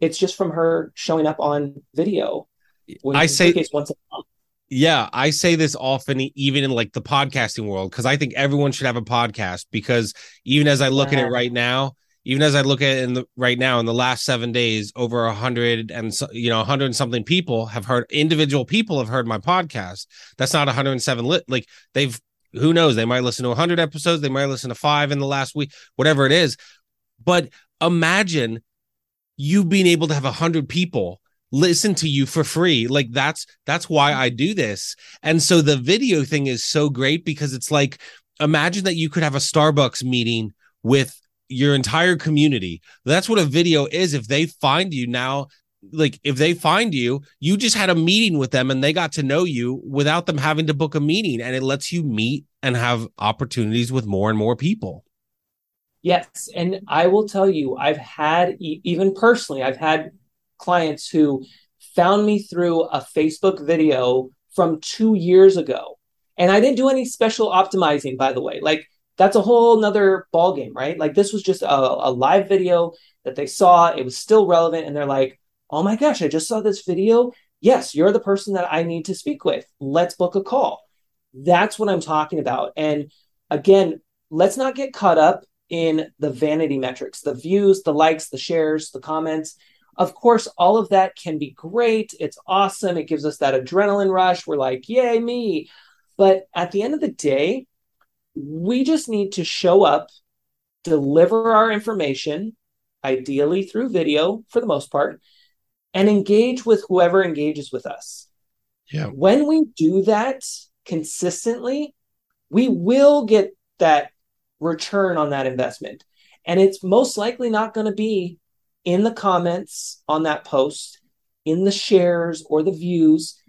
it's just from her showing up on video.
I say once a month. Yeah, I say this often, even in like the podcasting world, because I think everyone should have a podcast. Because even as I look yeah. at it right now, even as I look at it in the right now, in the last seven days, over a hundred and you know, a hundred and something people have heard individual people have heard my podcast. That's not 107 lit. Like they've who knows, they might listen to 100 episodes, they might listen to five in the last week, whatever it is. But imagine you being able to have a hundred people listen to you for free. Like that's that's why i do this. And so the video thing is so great because it's like imagine that you could have a starbucks meeting with your entire community. That's what a video is. If they find you now like if they find you you just had a meeting with them and they got to know you without them having to book a meeting and it lets you meet and have opportunities with more and more people
yes and i will tell you i've had even personally i've had clients who found me through a Facebook video from two years ago. And I didn't do any special optimizing, by the way. Like that's a whole nother ballgame, right? Like this was just a, a live video that they saw. It was still relevant. And they're like, oh my gosh, I just saw this video. Yes, you're the person that I need to speak with. Let's book a call. That's what I'm talking about. And again, let's not get caught up in the vanity metrics, the views, the likes, the shares, the comments. Of course, all of that can be great. It's awesome. It gives us that adrenaline rush. We're like, yay, me. But at the end of the day, we just need to show up, deliver our information, ideally through video for the most part, and engage with whoever engages with us.
Yeah.
When we do that consistently, we will get that return on that investment. And it's most likely not going to be in the comments on that post, in the shares or the views,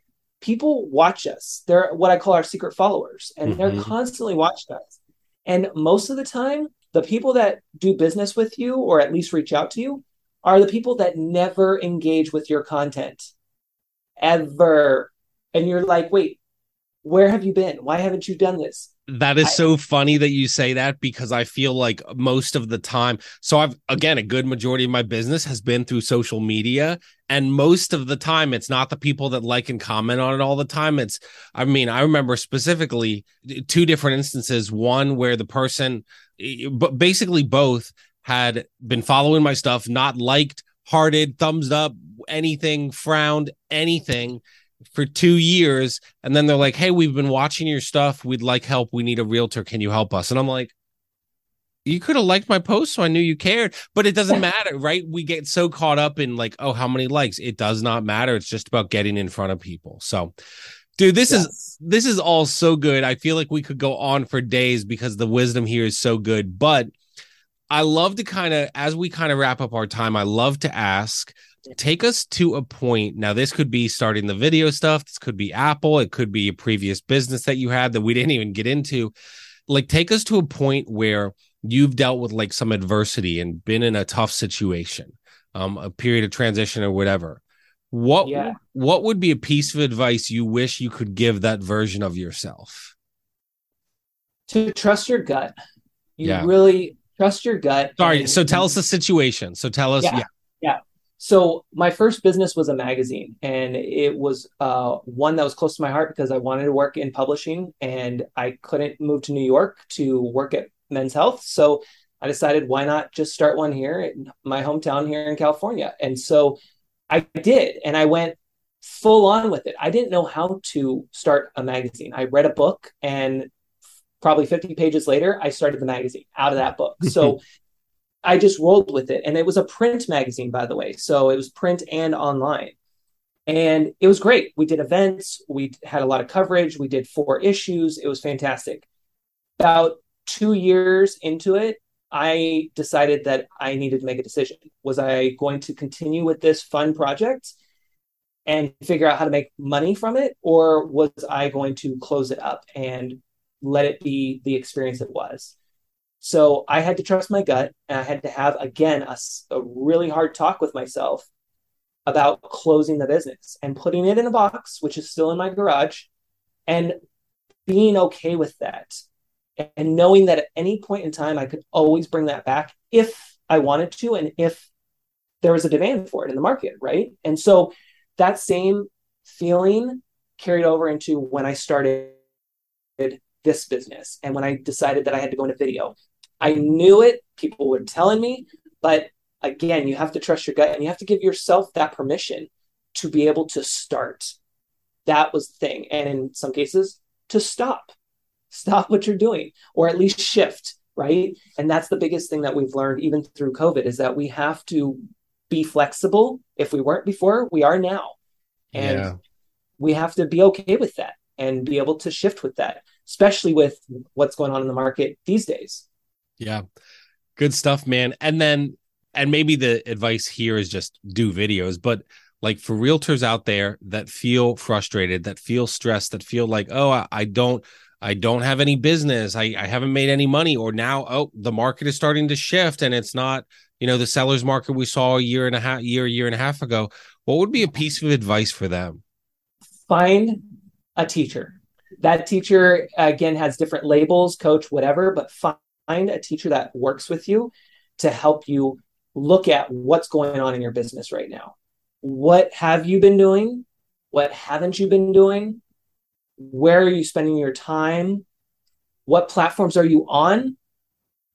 people watch us. They're what I call our secret followers, and mm-hmm. they're constantly watching us. And most of the time, the people that do business with you or at least reach out to you are the people that never engage with your content ever. And you're like, wait, where have you been? Why haven't you done this?
That is I, so funny that you say that because I feel like most of the time, so I've again, a good majority of my business has been through social media. And most of the time, it's not the people that like and comment on it all the time. It's, I mean, I remember specifically two different instances. One where the person, but basically both had been following my stuff, not liked, hearted, thumbs up, anything, frowned, anything for two years. And then they're like hey we've been watching your stuff. We'd like help. We need a realtor. Can you help us? And i'm like you could have liked my post so i knew you cared. But it doesn't matter right? We get so caught up in like oh how many likes? It does not matter. It's just about getting in front of people. So dude this yes. is this is all so good. I feel like we could go on for days because the wisdom here is so good. But I love to kind of, as we kind of wrap up our time, I love to ask, take us to a point. Now, this could be starting the video stuff. This could be Apple. It could be a previous business that you had that we didn't even get into. Like, take us to a point where you've dealt with like some adversity and been in a tough situation, um, a period of transition or whatever. What yeah. what would be a piece of advice you wish you could give that version of yourself?
To trust your gut. You yeah. really trust your gut.
Sorry. And, so tell us the situation. So tell us.
Yeah,
yeah.
Yeah. So my first business was a magazine, and it was uh, one that was close to my heart because I wanted to work in publishing, and I couldn't move to New York to work at Men's Health. So I decided, why not just start one here in my hometown here in California? And so I did, and I went full on with it. I didn't know how to start a magazine. I read a book, and probably 50 pages later, I started the magazine out of that book. Mm-hmm. So I just rolled with it. And it was a print magazine, by the way. So it was print and online. And it was great. We did events, we had a lot of coverage, we did four issues. It was fantastic. About two years into it, I decided that I needed to make a decision. Was I going to continue with this fun project and figure out how to make money from it, or was I going to close it up and let it be the experience it was. So I had to trust my gut and I had to have, again, a, a really hard talk with myself about closing the business and putting it in a box, which is still in my garage, and being okay with that. And knowing that at any point in time, I could always bring that back if I wanted to and if there was a demand for it in the market, right? And so that same feeling carried over into when I started this business. And when I decided that I had to go into video, I knew it. People were telling me, but again, you have to trust your gut and you have to give yourself that permission to be able to start. That was the thing. And in some cases, to stop, stop what you're doing, or at least shift, right? And that's the biggest thing that we've learned even through COVID is that we have to be flexible. If we weren't before, we are now. And yeah. we have to be okay with that and be able to shift with that especially with what's going on in the market these days.
Yeah. Good stuff, man. And then, and maybe the advice here is just do videos, but like for realtors out there that feel frustrated, that feel stressed, that feel like, oh, I, I don't, I don't have any business. I, I haven't made any money. Or now, oh, the market is starting to shift and it's not, you know, the seller's market we saw a year and a half, year, year and a half ago. What would be a piece of advice for them?
Find a teacher that teacher again has different labels coach whatever but find a teacher that works with you to help you look at what's going on in your business right now. What have you been doing? What haven't you been doing? Where are you spending your time? What platforms are you on?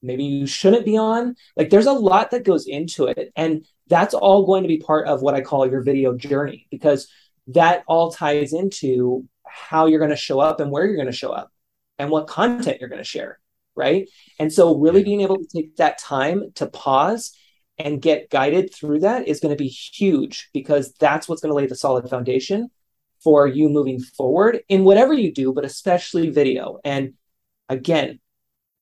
Maybe you shouldn't be on. Like there's a lot that goes into it and that's all going to be part of what i call your video journey because that all ties into how you're going to show up and where you're going to show up and what content you're going to share. Right. And so, really being able to take that time to pause and get guided through that is going to be huge because that's what's going to lay the solid foundation for you moving forward in whatever you do, but especially video. And again,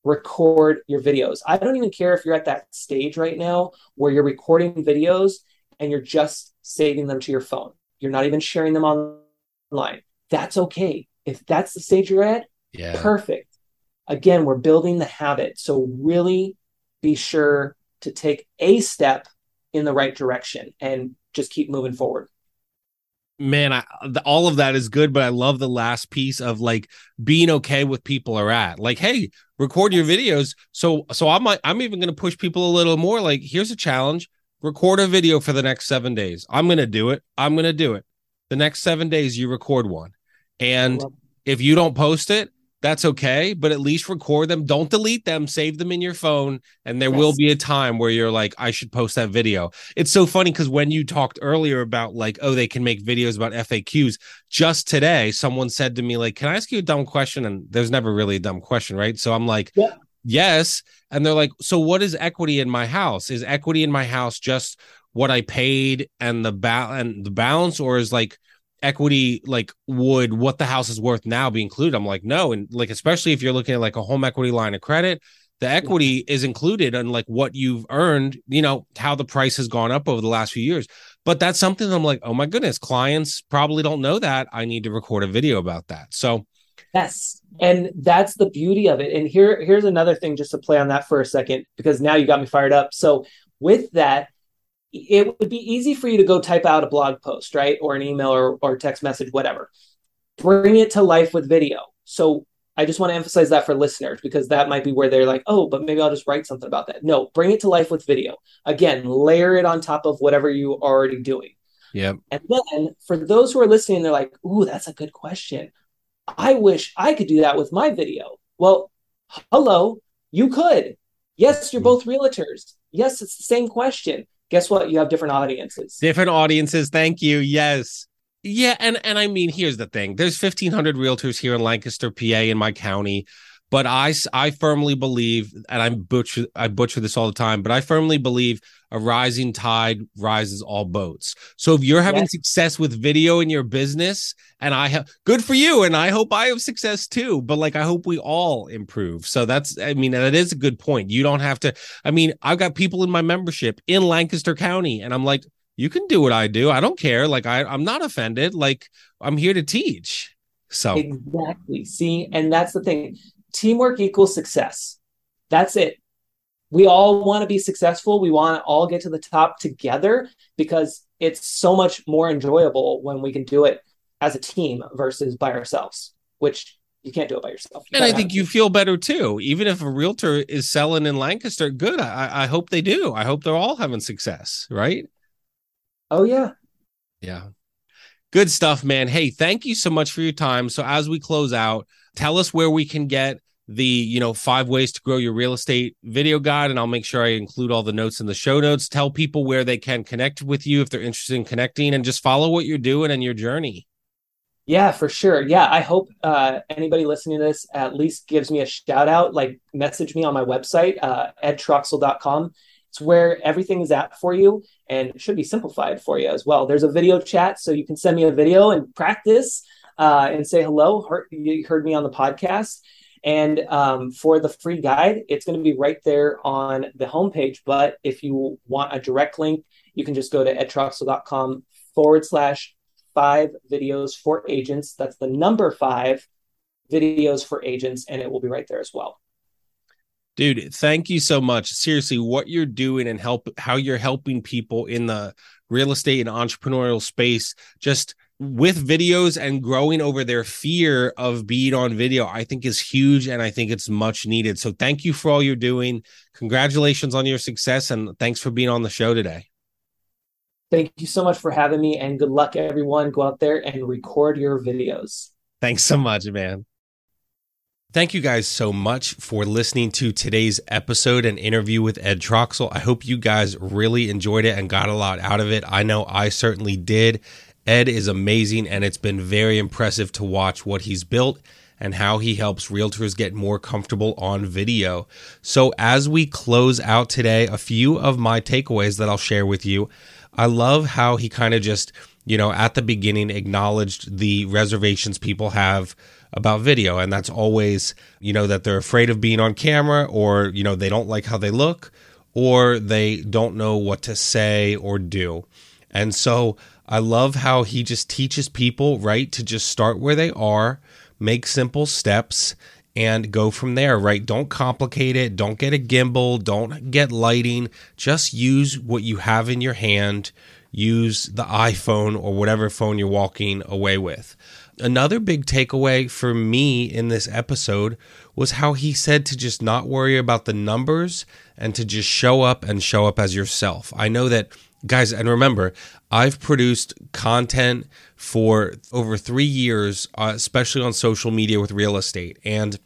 record your videos. I don't even care if you're at that stage right now where you're recording videos and you're just saving them to your phone. You're not even sharing them online that's okay. If that's the stage you're at, yeah. perfect. Again, we're building the habit. So really be sure to take a step in the right direction and just keep moving forward.
Man, I, all of that is good, but I love the last piece of like being okay with people are at. Like, hey, record your videos. So, so I'm like, I'm even going to push people a little more. Like, here's a challenge: record a video for the next seven days. I'm going to do it. I'm going to do it. The next seven days, you record one. And if you don't post it, that's okay, but at least record them. Don't delete them, save them in your phone. And there yes. will be a time where you're like, I should post that video. It's so funny because when you talked earlier about like, oh, they can make videos about FAQs, just today, someone said to me, like, can I ask you a dumb question? And there's never really a dumb question, right? So I'm like, yeah. yes. And they're like, so what is equity in my house? Is equity in my house just what I paid and the ba- and the balance, or is like equity like would what the house is worth now be included i'm like no and like especially if you're looking at like a home equity line of credit the equity is included in like what you've earned, you know, how the price has gone up over the last few years. But that's something I'm like, oh my goodness, clients probably don't know that. I need to record a video about that. So
Yes. And that's the beauty of it. And here, here's another thing just to play on that for a second, because now you got me fired up. So with that, it would be easy for you to go type out a blog post, right? Or an email or, or text message, whatever. Bring it to life with video. So I just want to emphasize that for listeners because that might be where they're like, oh, but maybe I'll just write something about that. No, bring it to life with video. Again, layer it on top of whatever you are already doing.
Yeah.
And then for those who are listening, they're like, ooh, that's a good question. I wish I could do that with my video. Well, hello, you could. Yes, you're hmm. both realtors. Yes, it's the same question. Guess what? You have different audiences.
Different audiences. Thank you. Yes. Yeah, and and I mean, here's the thing. There's 1500 realtors here in Lancaster, PA in my county. But I, I firmly believe, and I butcher I butcher this all the time, but I firmly believe a rising tide rises all boats. So if you're having yes. success with video in your business, and I have good for you, and I hope I have success too. But like I hope we all improve. So that's I mean that is a good point. You don't have to. I mean I've got people in my membership in Lancaster County, and I'm like, you can do what I do. I don't care. Like I I'm not offended. Like I'm here to teach. So
exactly. See, and that's the thing teamwork equals success. That's it. We all want to be successful. We want to all get to the top together because it's so much more enjoyable when we can do it as a team versus by ourselves, which you can't do it by yourself.
You and I think you feel better too. Even if a realtor is selling in Lancaster, good. I, I hope they do. I hope they're all having success, right?
Oh, yeah.
Yeah. Good stuff, man. Hey, thank you so much for your time. So as we close out, tell us where we can get the you know five ways to grow your real estate video guide and i'll make sure i include all the notes in the show notes. Tell people where they can connect with you if they're interested in connecting and just follow what you're doing and your journey.
Yeah for sure. Yeah i hope uh, anybody listening to this at least gives me a shout out like message me on my website uh, edtroxel.com it's where everything is at for you and should be simplified for you as well. There's a video chat so you can send me a video and practice uh, and say hello. Heard, you heard me on the podcast. And um, for the free guide, it's going to be right there on the homepage. But if you want a direct link, you can just go to edtroxel.com forward slash five videos for agents. That's the number five videos for agents, and it will be right there as well.
Dude, thank you so much. Seriously, what you're doing and help how you're helping people in the real estate and entrepreneurial space just with videos and growing over their fear of being on video, I think is huge and I think it's much needed. So thank you for all you're doing. Congratulations on your success and thanks for being on the show today.
Thank you so much for having me and good luck everyone. Go out there and record your videos.
Thanks so much, man. Thank you guys so much for listening to today's episode and interview with Ed Troxel. I hope you guys really enjoyed it and got a lot out of it. I know I certainly did. Ed is amazing, and it's been very impressive to watch what he's built and how he helps realtors get more comfortable on video. So, as we close out today, a few of my takeaways that I'll share with you. I love how he kind of just, you know, at the beginning acknowledged the reservations people have about video. And that's always, you know, that they're afraid of being on camera or, you know, they don't like how they look or they don't know what to say or do. And so I love how he just teaches people, right, to just start where they are, make simple steps, and go from there, right? Don't complicate it. Don't get a gimbal. Don't get lighting. Just use what you have in your hand. Use the iPhone or whatever phone you're walking away with. Another big takeaway for me in this episode was how he said to just not worry about the numbers and to just show up and show up as yourself. I know that guys and remember i've produced content for over three years uh, especially on social media with real estate and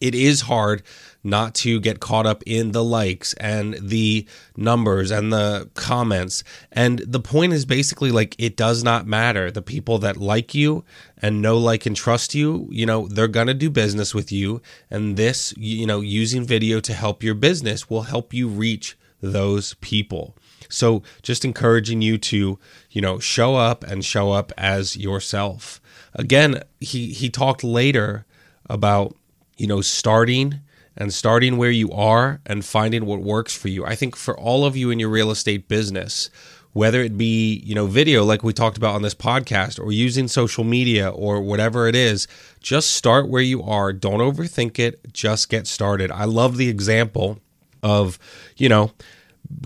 it is hard not to get caught up in the likes and the numbers and the comments. And the point is basically like it does not matter. The people that like you and know, like, and trust you, you know, they're going to do business with you. And this, you know, using video to help your business will help you reach those people. So just encouraging you to, you know, show up and show up as yourself. Again, he he talked later about, you know, starting and starting where you are and finding what works for you. I think for all of you in your real estate business, whether it be, you know, video like we talked about on this podcast or using social media or whatever it is, just start where you are. Don't overthink it, just get started. I love the example of, you know,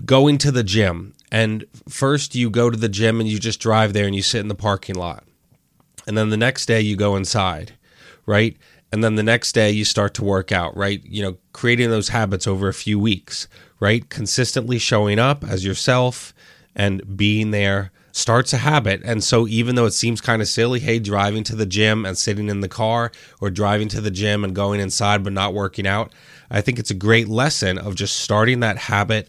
going to the gym and first you go to the gym and you just drive there and you sit in the parking lot. And then the next day you go inside, right? And then the next day you start to work out, right? You know, creating those habits over a few weeks, right? Consistently showing up as yourself and being there starts a habit. And so, even though it seems kind of silly, hey, driving to the gym and sitting in the car, or driving to the gym and going inside but not working out, I think it's a great lesson of just starting that habit.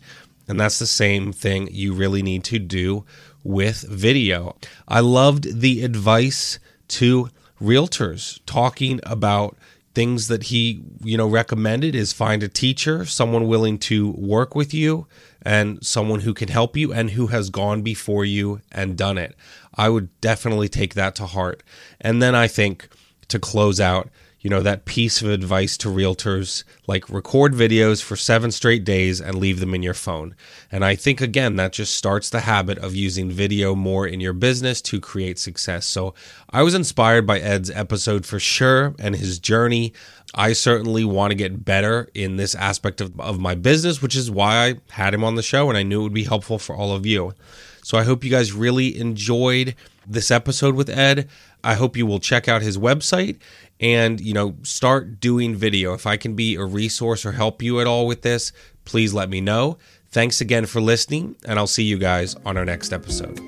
And that's the same thing you really need to do with video. I loved the advice to realtors talking about things that he you know recommended is find a teacher someone willing to work with you and someone who can help you and who has gone before you and done it i would definitely take that to heart and then i think to close out you know, that piece of advice to realtors like record videos for seven straight days and leave them in your phone. And I think, again, that just starts the habit of using video more in your business to create success. So I was inspired by Ed's episode for sure and his journey. I certainly want to get better in this aspect of, of my business, which is why I had him on the show and I knew it would be helpful for all of you. So I hope you guys really enjoyed this episode with Ed. I hope you will check out his website and you know start doing video if i can be a resource or help you at all with this please let me know thanks again for listening and i'll see you guys on our next episode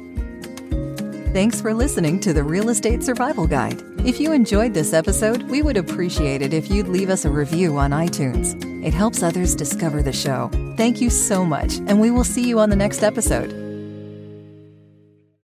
Thanks for listening to the Real Estate Survival Guide. If you enjoyed this episode, we would appreciate it if you'd leave us a review on iTunes. It helps others discover the show. Thank you so much, and we will see you on the next episode.